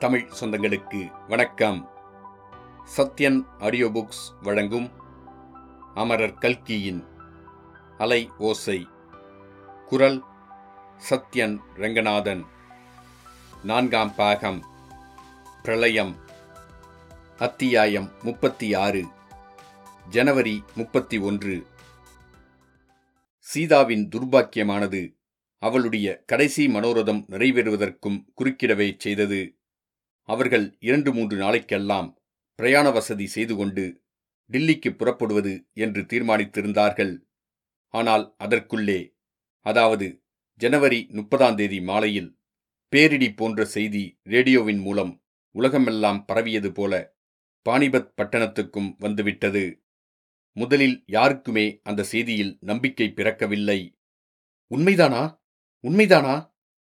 தமிழ் சொந்தங்களுக்கு வணக்கம். Sathyan audio books வழங்கும் அமரர் கல்கியின் அலை ஓசை. குரல் சத்யன் ரங்கநாதன். நான்காம் பாகம். பிரளயம். அத்தியாயம் முப்பத்தி ஆறு ஜனவரி முப்பத்தி ஒன்று சீதாவின் துர்பாக்கியமானது அவளுடைய கடைசி மனோரதம் நிறைவேறுவதற்கும் குறுக்கிடவே செய்தது. அவர்கள் இரண்டு மூன்று நாளைக்கெல்லாம் பிரயாண வசதி செய்து கொண்டு டில்லிக்கு புறப்படுவது என்று தீர்மானித்திருந்தார்கள். ஆனால் அதற்குள்ளே அதாவது ஜனவரி முப்பதாம் தேதி மாலையில் பேரிடி போன்ற செய்தி ரேடியோவின் மூலம் உலகமெல்லாம் பரவியது போல பானிபத் பட்டணத்துக்கும் வந்துவிட்டது. முதலில் யாருக்குமே அந்த செய்தியில் நம்பிக்கை பிறக்கவில்லை. உண்மைதானா? உண்மைதானா?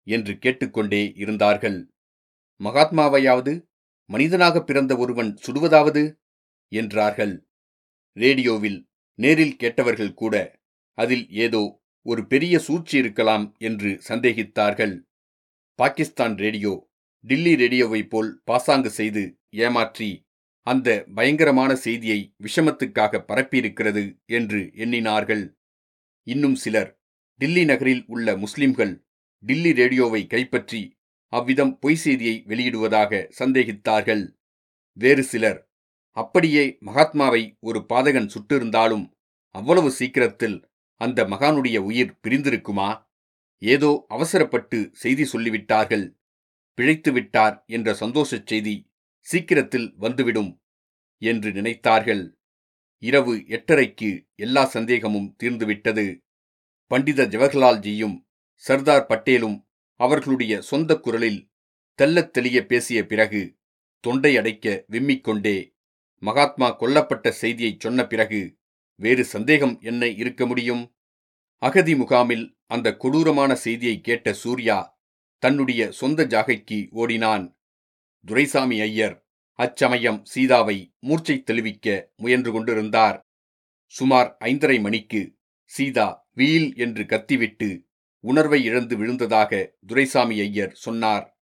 என்று கேட்டுக்கொண்டே இருந்தார்கள். மகாத்மாவையாவது மனிதனாக பிறந்த ஒருவன் சுடுவதாவது? என்றார்கள். ரேடியோவில் நேரில் கேட்டவர்கள் கூட அதில் ஏதோ ஒரு பெரிய சூழ்ச்சி இருக்கலாம் என்று சந்தேகித்தார்கள். பாகிஸ்தான் ரேடியோ டில்லி ரேடியோவைப் போல் பாசாங்கு செய்து ஏமாற்றி அந்த பயங்கரமான செய்தியை விஷமத்துக்காக பரப்பியிருக்கிறது என்று எண்ணினார்கள். இன்னும் சிலர் டில்லி நகரில் உள்ள முஸ்லிம்கள் டில்லி ரேடியோவை கைப்பற்றி அவ்விதம் பொய் செய்தியை வெளியிடுவதாக சந்தேகித்தார்கள். வேறு சிலர் அப்படியே மகாத்மாவை ஒரு பாதகன் சுட்டிருந்தாலும் அவ்வளவு சீக்கிரத்தில் அந்த மகானுடைய உயிர் பிரிந்திருக்குமா? ஏதோ அவசரப்பட்டு செய்தி சொல்லிவிட்டார்கள். பிழைத்து விட்டார் என்ற சந்தோஷச் செய்தி சீக்கிரத்தில் வந்துவிடும் என்று நினைத்தார்கள். இரவு எட்டரைக்கு எல்லா சந்தேகமும் தீர்ந்துவிட்டது. பண்டித ஜவஹர்லால்ஜியும் சர்தார் பட்டேலும் அவர்களுடைய சொந்த குரலில் தெல்லத் தெளிய பேசிய பிறகு தொண்டை அடைக்க விம்மிக்கொண்டே மகாத்மா கொல்லப்பட்ட செய்தியைச் சொன்ன பிறகு வேறு சந்தேகம் என்ன இருக்க முடியும்? அகதி முகாமில் அந்த கொடூரமான செய்தியை கேட்ட சூர்யா தன்னுடைய சொந்த ஜாகைக்கு ஓடினான். துரைசாமி ஐயர் அச்சமயம் சீதாவை மூர்ச்சை தெளிவிக்க முயன்று கொண்டிருந்தார். சுமார் ஐந்தரை மணிக்கு சீதா வீல் என்று கத்திவிட்டு உணர்வை இழந்து விழுந்ததாக துரைசாமி ஐயர் சொன்னார்.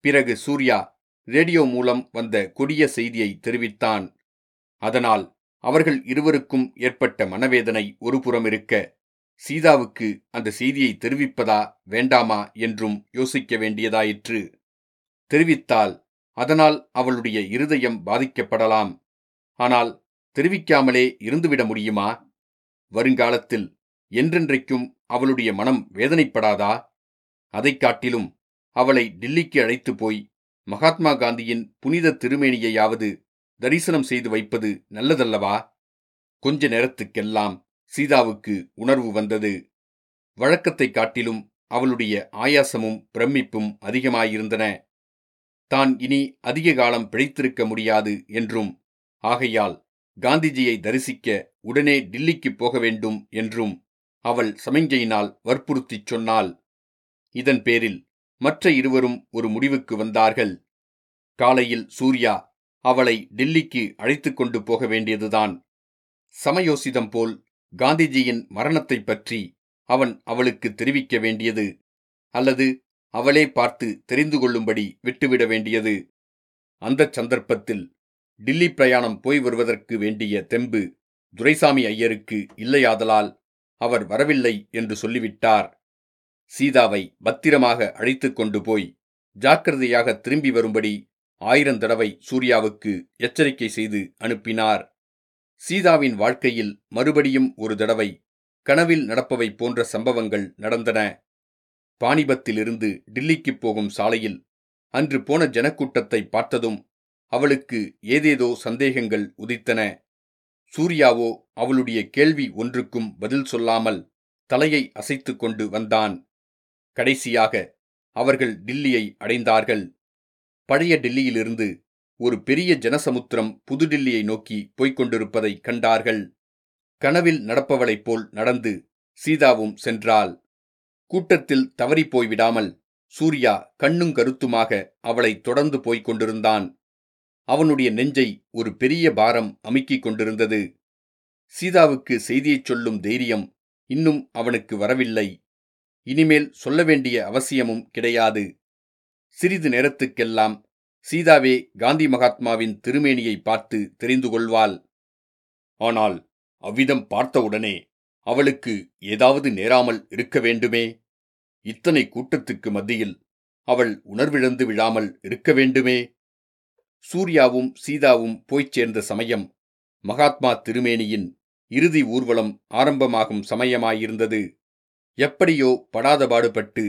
பிறகு சூர்யா ரேடியோ மூலம் வந்த கொடிய செய்தியை தெரிவித்தான். அதனால் அவர்கள் இருவருக்கும் ஏற்பட்ட மனவேதனை ஒருபுறம் இருக்க சீதாவுக்கு அந்த செய்தியை தெரிவிப்பதா வேண்டாமா என்றும் யோசிக்க வேண்டியதாயிற்று. தெரிவித்தால் அதனால் அவளுடைய இருதயம் பாதிக்கப்படலாம். ஆனால் தெரிவிக்காமலே இருந்துவிட முடியுமா? வருங்காலத்தில் என்றென்றைக்கும் அவளுடைய மனம் வேதனைப்படாதா? அதைக் காட்டிலும் அவளை டில்லிக்கு அழைத்து போய் மகாத்மா காந்தியின் புனித திருமேனியையாவது தரிசனம் செய்து வைப்பது நல்லதல்லவா? கொஞ்ச நேரத்துக்கெல்லாம் சீதாவுக்கு உணர்வு வந்தது. வழக்கத்தைக் காட்டிலும் அவளுடைய ஆயாசமும் பிரமிப்பும் அதிகமாயிருந்தன. தான் இனி அதிக காலம் பிழைத்திருக்க முடியாது என்றும் ஆகையால் காந்திஜியை தரிசிக்க உடனே டில்லிக்கு போக வேண்டும் என்றும் அவள் சமிஞ்சையினால் வற்புறுத்திச் சொன்னாள். இதன் பேரில் மற்ற இருவரும் ஒரு முடிவுக்கு வந்தார்கள். காலையில் சூர்யா அவளை டெல்லிக்கு அழைத்து கொண்டு போக வேண்டியதுதான். சமயோசிதம் போல் காந்திஜியின் மரணத்தைப் பற்றி அவன் அவளுக்கு தெரிவிக்க வேண்டியது அல்லது அவளே பார்த்து தெரிந்து கொள்ளும்படி விட்டுவிட வேண்டியது. அந்தச் சந்தர்ப்பத்தில் டில்லி பிரயாணம் போய் வருவதற்கு வேண்டிய தெம்பு துரைசாமி ஐயருக்கு இல்லையாதலால் அவர் வரவில்லை என்று சொல்லிவிட்டார். சீதாவை பத்திரமாக அழைத்து கொண்டு போய் ஜாக்கிரதையாக திரும்பி வரும்படி ஆயிரம் தடவை சூர்யாவுக்கு எச்சரிக்கை செய்து அனுப்பினார். சீதாவின் வாழ்க்கையில் மறுபடியும் ஒரு தடவை கனவில் நடப்பவை போன்ற சம்பவங்கள் நடந்தன. பாணிபத்திலிருந்து டில்லிக்குப் போகும் சாலையில் அன்று போன ஜனக்கூட்டத்தை பார்த்ததும் அவளுக்கு ஏதேதோ சந்தேகங்கள் உதித்தன. சூர்யாவோ அவளுடைய கேள்வி ஒன்றுக்கும் பதில் சொல்லாமல் தலையை அசைத்து கொண்டு வந்தான். கடைசியாக அவர்கள் டில்லியை அடைந்தார்கள். பழைய டில்லியிலிருந்து ஒரு பெரிய ஜனசமுத்திரம் புதுடில்லியை நோக்கி போய்க் கொண்டிருப்பதை கண்டார்கள். கனவில் நடப்பவளைப் போல் நடந்து சீதாவும் சென்றாள். கூட்டத்தில் தவறிப்போய்விடாமல் சூர்யா கண்ணும் கருத்துமாக அவளை தொடர்ந்து போய்க் கொண்டிருந்தான். அவனுடைய நெஞ்சை ஒரு பெரிய பாரம் அமுக்கிக் கொண்டிருந்தது. சீதாவுக்கு செய்தியைச் சொல்லும் தைரியம் இன்னும் அவனுக்கு வரவில்லை. இனிமேல் சொல்ல வேண்டிய அவசியமும் கிடையாது. சிறிது நேரத்துக்கெல்லாம் சீதாவே காந்தி மகாத்மாவின் திருமேனியை பார்த்து தெரிந்து கொள்வாள். ஆனால் அவ்விதம் பார்த்தவுடனே அவளுக்கு ஏதாவது நேராமல் இருக்க வேண்டுமே? இத்தனை கூட்டத்துக்கு மத்தியில் அவள் உணர்விழந்து விழாமல் இருக்க வேண்டுமே? சூர்யாவும் சீதாவும் போய்ச் சேர்ந்த சமயம் மகாத்மா திருமேனியின் இறுதி ஊர்வலம் ஆரம்பமாகும் சமயமாயிருந்தது. எப்படியோ படாத பாடுபட்டு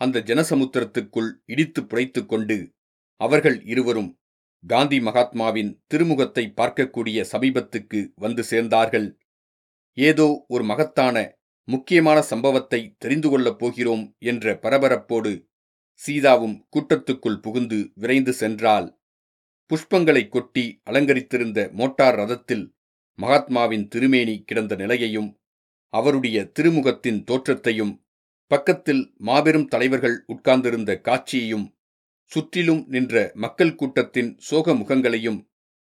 அந்த ஜனசமுத்திரத்துக்குள் இடித்து புடைத்துக் கொண்டு அவர்கள் இருவரும் காந்தி மகாத்மாவின் திருமுகத்தை பார்க்கக்கூடிய சமீபத்துக்கு வந்து சேர்ந்தார்கள். ஏதோ ஒரு மகத்தான முக்கியமான சம்பவத்தை தெரிந்து கொள்ளப் போகிறோம் என்ற பரபரப்போடு சீதாவும் கூட்டத்துக்குள் புகுந்து விரைந்து சென்றாள். புஷ்பங்களை கொட்டி அலங்கரித்திருந்த மோட்டார் ரதத்தில் மகாத்மாவின் திருமேனி கிடந்த நிலையையும் அவருடைய திருமுகத்தின் தோற்றத்தையும் பக்கத்தில் மாபெரும் தலைவர்கள் உட்கார்ந்திருந்த காட்சியையும் சுற்றிலும் நின்ற மக்கள் கூட்டத்தின் சோக முகங்களையும்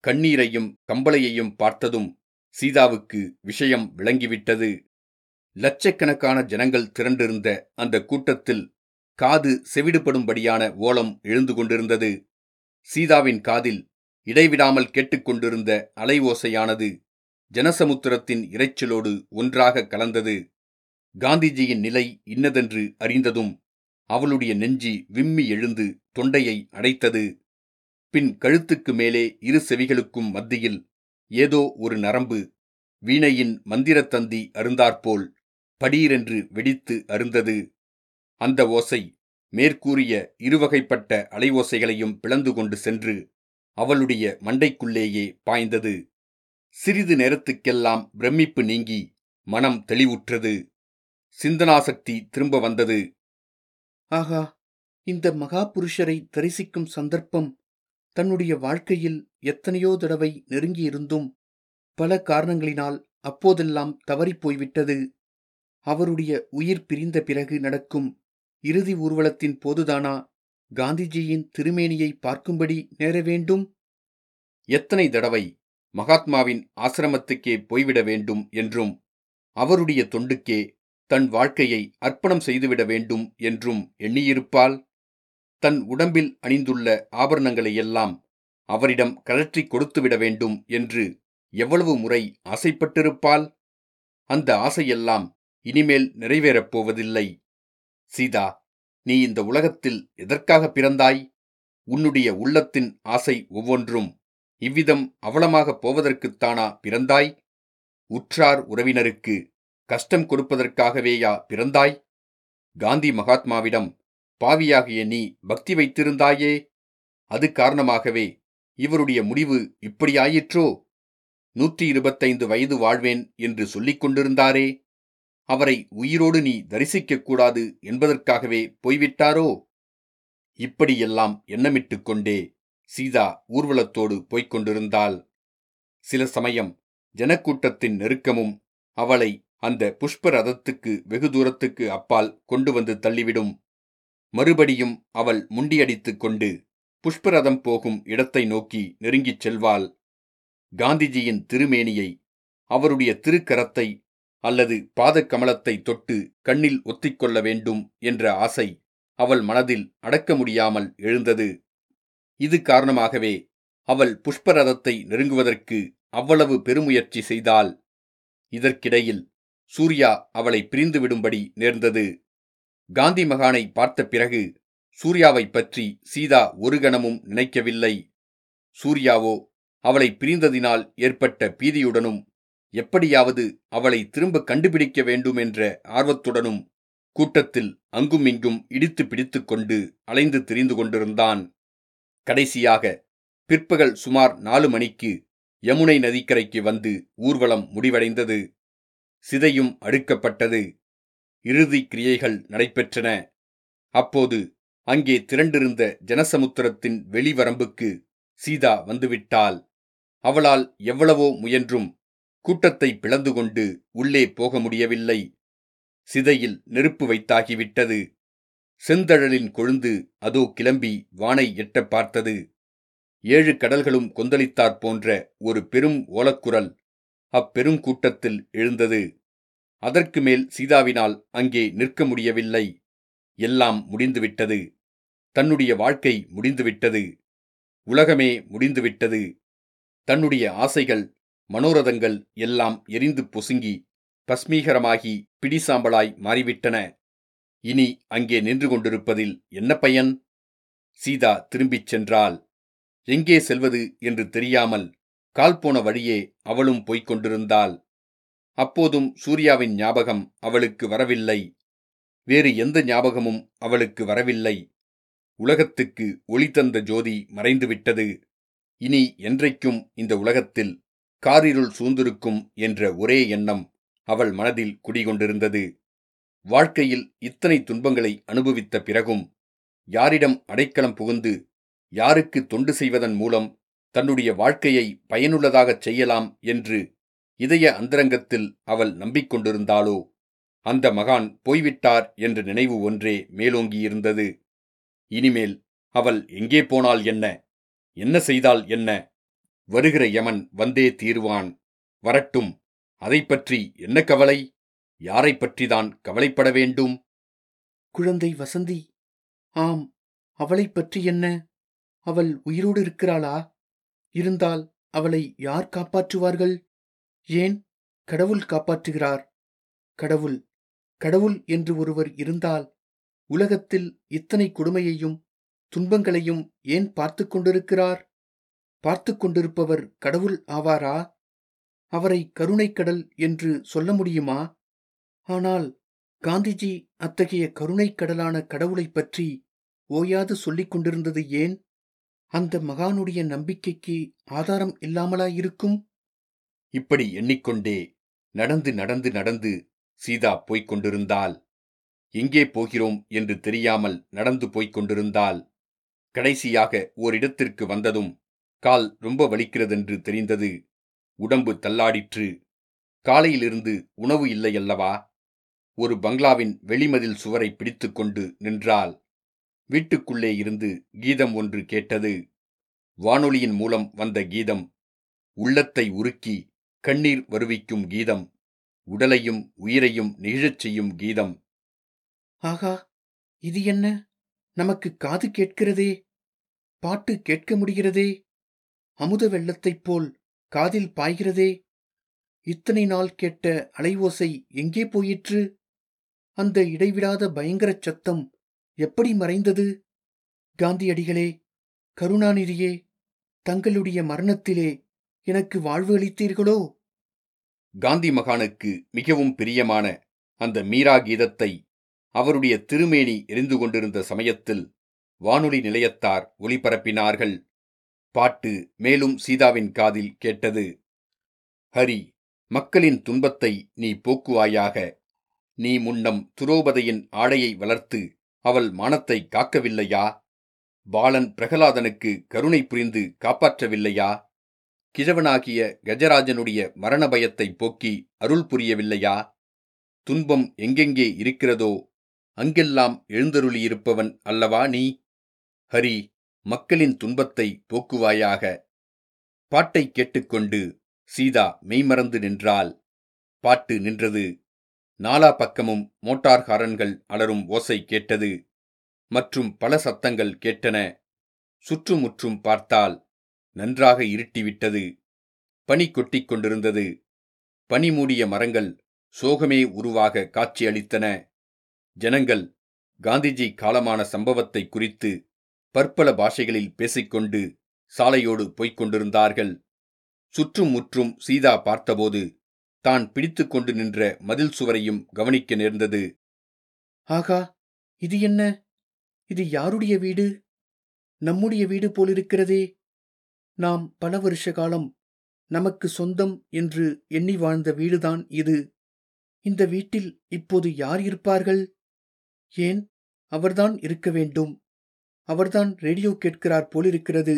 கண்ணீரையும் கம்பளையையும் பார்த்ததும் சீதாவுக்கு விஷயம் விளங்கிவிட்டது. லட்சக்கணக்கான ஜனங்கள் திரண்டிருந்த அந்த கூட்டத்தில் காது செவிடுபடும்படியான ஓலம் எழுந்து கொண்டிருந்தது. சீதாவின் காதில் இடைவிடாமல் கேட்டுக்கொண்டிருந்த அலை ஓசையானது ஜனசமுத்திரத்தின் இரைச்சலோடு ஒன்றாக கலந்தது. காந்திஜியின் நிலை இன்னதென்று அறிந்ததும் அவளுடைய நெஞ்சி விம்மி எழுந்து தொண்டையை அடைத்தது. பின் கழுத்துக்கு மேலே இரு செவிகளுக்கும் மத்தியில் ஏதோ ஒரு நரம்பு வீணையின் மந்திரத்தந்தி அருந்தாற்போல் படீரென்று வெடித்து அருந்தது. அந்த ஓசை மேற்கூறிய இருவகைப்பட்ட அலைவோசைகளையும் பிளந்து கொண்டு சென்று அவளுடைய மண்டைக்குள்ளேயே பாய்ந்தது. சிறிது நேரத்துக்கெல்லாம் பிரமிப்பு நீங்கி மனம் தெளிவுற்றது. சிந்தனாசக்தி திரும்ப வந்தது. ஆகா இந்த மகாபுருஷரை தரிசிக்கும் சந்தர்ப்பம் தன்னுடைய வாழ்க்கையில் எத்தனையோ தடவை நெருங்கியிருந்தும் பல காரணங்களினால் அப்போதெல்லாம் தவறிப் போய்விட்டது. அவருடைய உயிர் பிரிந்த பிறகு நடக்கும் இறுதி ஊர்வலத்தின் போதுதானா? காந்திஜியின் திருமேனியை பார்க்கும்படி நேர வேண்டும்? எத்தனை தடவை மகாத்மாவின் ஆசிரமத்துக்கே போய்விட வேண்டும் என்றும் அவருடைய தொண்டுக்கே தன் வாழ்க்கையை அர்ப்பணம் செய்துவிட வேண்டும் என்றும் எண்ணியிருப்பாள்? தன் உடம்பில் அணிந்துள்ள ஆபரணங்களையெல்லாம் அவரிடம் கழற்றி கொடுத்துவிட வேண்டும் என்று எவ்வளவு முறை ஆசைப்பட்டிருப்பாள்? அந்த ஆசையெல்லாம் இனிமேல் நிறைவேறப் போவதில்லை. சீதா நீ இந்த உலகத்தில் எதற்காக பிறந்தாய்? உன்னுடைய உள்ளத்தின் ஆசை ஒவ்வொன்றும் இவ்விதம் அவலமாகப் போவதற்குத்தானா பிறந்தாய்? உற்றார் உறவினருக்கு கஷ்டம் கொடுப்பதற்காகவேயா பிறந்தாய்? காந்தி மகாத்மாவிடம் பாவியாகிய நீ பக்தி வைத்திருந்தாயே? அது காரணமாகவே இவருடைய முடிவு இப்படியாயிற்றோ? நூற்றி இருபத்தைந்து வயது வாழ்வேன் என்று சொல்லிக் கொண்டிருந்தாரே. அவரை உயிரோடு நீ தரிசிக்கக் கூடாது என்பதற்காகவே போய்விட்டாரோ? இப்படியெல்லாம் எண்ணமிட்டுக் கொண்டே சீதா ஊர்வலத்தோடு போய்க் கொண்டிருந்தாள் சில சமயம் ஜனக்கூட்டத்தின் நெருக்கமும் அவளை அந்த புஷ்ப ரதத்துக்கு வெகு தூரத்துக்கு அப்பால் கொண்டு வந்து தள்ளிவிடும். மறுபடியும் அவள் முண்டியடித்துக் கொண்டு புஷ்பரதம் போகும் இடத்தை நோக்கி நெருங்கிச் செல்வாள். காந்திஜியின் திருமேனியை அவருடைய திருக்கரத்தை அல்லது பாதக்கமலத்தை தொட்டு கண்ணில் ஒத்திக்கொள்ள வேண்டும் என்ற ஆசை அவள் மனதில் அடக்க முடியாமல் எழுந்தது. இது காரணமாகவே அவள் புஷ்பரதத்தை நெருங்குவதற்கு அவ்வளவு பெருமுயற்சி செய்தாள். இதற்கிடையில் சூர்யா அவளை பிரிந்துவிடும்படி நேர்ந்தது. காந்தி மகானை பார்த்த பிறகு சூர்யாவைப் பற்றி சீதா ஒரு கணமும் நினைக்கவில்லை. சூர்யாவோ அவளை பிரிந்ததினால் ஏற்பட்ட பீதியுடனும் எப்படியாவது அவளை திரும்ப கண்டுபிடிக்க வேண்டும் என்ற ஆர்வத்துடனும் கூட்டத்தில் அங்குமிங்கும் இடித்து பிடித்து கொண்டு அலைந்து திரிந்து கொண்டிருந்தான். கடைசியாக பிற்பகல் சுமார் நாலு மணிக்கு யமுனை நதிக்கரைக்கு வந்து ஊர்வலம் முடிவடைந்தது. சிதையும் அடுக்கப்பட்டது. இறுதி கிரியைகள் நடைபெற்றன. அப்போது அங்கே திரண்டிருந்த ஜனசமுத்திரத்தின் வெளிவரம்புக்கு சீதா வந்துவிட்டாள். அவளால் எவ்வளவோ முயன்றும் கூட்டத்தை பிளந்து கொண்டு உள்ளே போக முடியவில்லை. சிதையில் நெருப்பு வைத்தாகிவிட்டது. செந்தழலின் கொழுந்து அதோ கிளம்பி வானை எட்ட பார்த்தது. ஏழு கடல்களும் கொந்தளித்தாற் போன்ற ஒரு பெரும் ஓலக்குரல் அப்பெரும் கூட்டத்தில் எழுந்தது. அதற்கு மேல் சீதாவினால் அங்கே நிற்க முடியவில்லை. எல்லாம் முடிந்துவிட்டது. தன்னுடைய வாழ்க்கை முடிந்துவிட்டது. உலகமே முடிந்துவிட்டது. தன்னுடைய ஆசைகள் மனோரதங்கள் எல்லாம் எரிந்து பொசுங்கி பஸ்மீகரமாகி பிடிசாம்பலாய் மாறிவிட்டன. இனி அங்கே நின்று கொண்டிருப்பதில் என்ன பயன்? சீதா திரும்பிச் சென்றாள். எங்கே செல்வது என்று தெரியாமல் கால் போன வழியே அவளும் போய்க் கொண்டிருந்தாள். அப்போதும் சூர்யாவின் ஞாபகம் அவளுக்கு வரவில்லை. வேறு எந்த ஞாபகமும் அவளுக்கு வரவில்லை. உலகத்துக்கு ஒளி தந்த ஜோதி மறைந்துவிட்டது. இனி என்றைக்கும் இந்த உலகத்தில் காரிருள் சூழ்ந்திருக்கும் என்ற ஒரே எண்ணம் அவள் மனதில் குடிகொண்டிருந்தது. வாழ்க்கையில் இத்தனை துன்பங்களை அனுபவித்த பிறகும் யாரிடம் அடைக்கலம் புகுந்து யாருக்கு தொண்டு செய்வதன் மூலம் தன்னுடைய வாழ்க்கையை பயனுள்ளதாகச் செய்யலாம் என்று இதய அந்தரங்கத்தில் அவள் நம்பிக்கொண்டிருந்தாளோ? அந்த மகான் போய்விட்டார் என்ற நினைவு ஒன்றே மேலோங்கியிருந்தது. இனிமேல் அவள் எங்கே போனால் என்ன? என்ன செய்தால் என்ன? வருகிற யமன் வந்தே தீருவான். வரட்டும். அதை பற்றி என்ன கவலை? யாரைப் பற்றிதான் கவலைப்பட வேண்டும்? குழந்தை வசந்தி ஆம் அவளைப் பற்றி என்ன? அவள் உயிரோடு இருக்கிறாளா? இருந்தால் அவளை யார் காப்பாற்றுவார்கள்? ஏன் கடவுள் காப்பாற்றுகிறார்? கடவுள் கடவுள் என்று ஒருவர் இருந்தால் உலகத்தில் இத்தனை கொடுமையையும் துன்பங்களையும் ஏன் பார்த்து கொண்டிருக்கிறார்? பார்த்து கொண்டிருப்பவர் கடவுள் ஆவாரா? அவரை கருணைக்கடல் என்று சொல்ல முடியுமா? ஆனால் காந்திஜி அத்தகைய கருணைக்கடலான கடவுளைப் பற்றி ஓயாது சொல்லிக் கொண்டிருந்தது ஏன்? அந்த மகானுடைய நம்பிக்கைக்கு ஆதாரம் இல்லாமலாயிருக்கும்? இப்படி எண்ணிக்கொண்டே நடந்து நடந்து நடந்து சீதா போய்க் கொண்டிருந்தால் எங்கே போகிறோம் என்று தெரியாமல் நடந்து போய்க் கொண்டிருந்தால் கடைசியாக ஓரிடத்திற்கு வந்ததும் கால் ரொம்ப வலிக்கிறதென்று தெரிந்தது. உடம்பு தள்ளாடிற்று. காலையிலிருந்து உணவு இல்லையல்லவா ஒரு பங்களாவின் வெளிமதில் சுவரை பிடித்துக்கொண்டு நின்றாள். வீட்டுக்குள்ளே இருந்து கீதம் ஒன்று கேட்டது. வானொலியின் மூலம் வந்த கீதம். உள்ளத்தை உருக்கி கண்ணீர் வருவிக்கும் கீதம். உடலையும் உயிரையும் நெகிழச் செய்யும் கீதம். ஆகா இது என்ன? நமக்கு காது கேட்கிறதே. பாட்டு கேட்க முடிகிறதே. அமுத வெள்ளத்தைப் போல் காதில் பாய்கிறதே? இத்தனை நாள் கேட்ட அலைவோசை எங்கே போயிற்று? அந்த இடைவிடாத பயங்கரச் சத்தம் எப்படி மறைந்தது? காந்தியடிகளே கருணாநிதியே தங்களுடைய மரணத்திலே எனக்கு வாழ்வு அளித்தீர்களோ? காந்தி மகானுக்கு மிகவும் பிரியமான அந்த மீரா கீதத்தை அவருடைய திருமேனி எரிந்து கொண்டிருந்த சமயத்தில் வானொலி நிலையத்தார் ஒலிபரப்பினார்கள். பாட்டு மேலும் சீதாவின் காதில் கேட்டது ஹரி மக்களின் துன்பத்தை நீ போக்குவாயாக. நீ முன்னம் துரோபதையின் ஆடையை வளர்த்து அவள் மானத்தை காக்கவில்லையா? பாலன் பிரகலாதனுக்கு கருணை புரிந்து காப்பாற்றவில்லையா? கிழவனாகிய கஜராஜனுடைய மரண பயத்தை போக்கி அருள் புரியவில்லையா? துன்பம் எங்கெங்கே இருக்கிறதோ அங்கெல்லாம் எழுந்தருளியிருப்பவன் அல்லவா நீ? ஹரி மக்களின் துன்பத்தை போக்குவாயாக. பாட்டைக் கேட்டுக்கொண்டு சீதா மெய்மறந்து நின்றாள். பாட்டு நின்றது. நாலா பக்கமும் மோட்டார் ஹாரன்கள் அலரும் ஓசை கேட்டது. மற்றும் பல சத்தங்கள் கேட்டன. சுற்றுமுற்றும் பார்த்தால் நன்றாக இருட்டிவிட்டது. பனி கொட்டிக் கொண்டிருந்தது. பனி மூடிய மரங்கள் சோகமே உருவாக காட்சியளித்தன. ஜனங்கள் காந்திஜி காலமான சம்பவத்தை குறித்து பற்பல பாஷைகளில் பேசிக்கொண்டு சாலையோடு போய்க் கொண்டிருந்தார்கள் சுற்றும் முற்றும் சீதா பார்த்தபோது தான் பிடித்துக்கொண்டு நின்ற மதில் சுவரையும் கவனிக்க நேர்ந்தது. ஆகா இது என்ன? இது யாருடைய வீடு? நம்முடைய வீடு போலிருக்கிறதே. நாம் பல வருஷ காலம் நமக்கு சொந்தம் என்று எண்ணி வாழ்ந்த வீடுதான் இது. இந்த வீட்டில் இப்போது யார் இருப்பார்கள்? ஏன் அவர்தான் இருக்க வேண்டும்? அவர்தான் ரேடியோ கேட்கிறார் போலிருக்கிறது.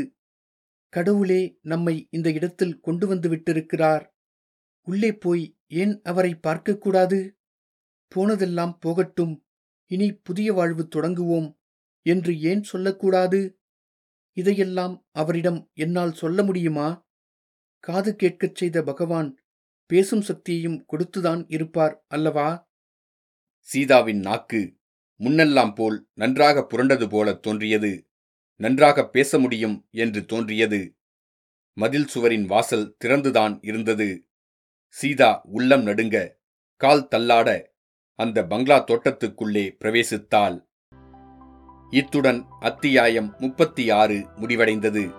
கடவுளே நம்மை இந்த இடத்தில் கொண்டு வந்து விட்டிருக்கிறார். உள்ளே போய் ஏன் அவரை பார்க்கக்கூடாது? போனதெல்லாம் போகட்டும். இனி புதிய வாழ்வு தொடங்குவோம் என்று ஏன் சொல்லக்கூடாது? இதையெல்லாம் அவரிடம் என்னால் சொல்ல முடியுமா? காது கேட்கச் செய்த பகவான் பேசும் சக்தியையும் கொடுத்துதான் இருப்பார் அல்லவா? சீதாவின் நாக்கு முன்னெல்லாம் போல் நன்றாக புரண்டது போல தோன்றியது. நன்றாக பேச முடியும் என்று தோன்றியது. மதில் சுவரின் வாசல் திறந்துதான் இருந்தது. சீதா உள்ளம் நடுங்க கால் தள்ளாட அந்த பங்களா தோட்டத்துக்குள்ளே பிரவேசித்தாள். இத்துடன் அத்தியாயம் முப்பத்தி ஆறு முடிவடைந்தது.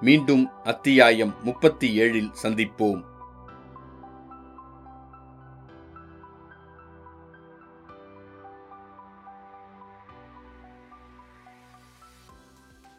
மீண்டும் அத்தியாயம் முப்பத்தி ஏழில் சந்திப்போம்.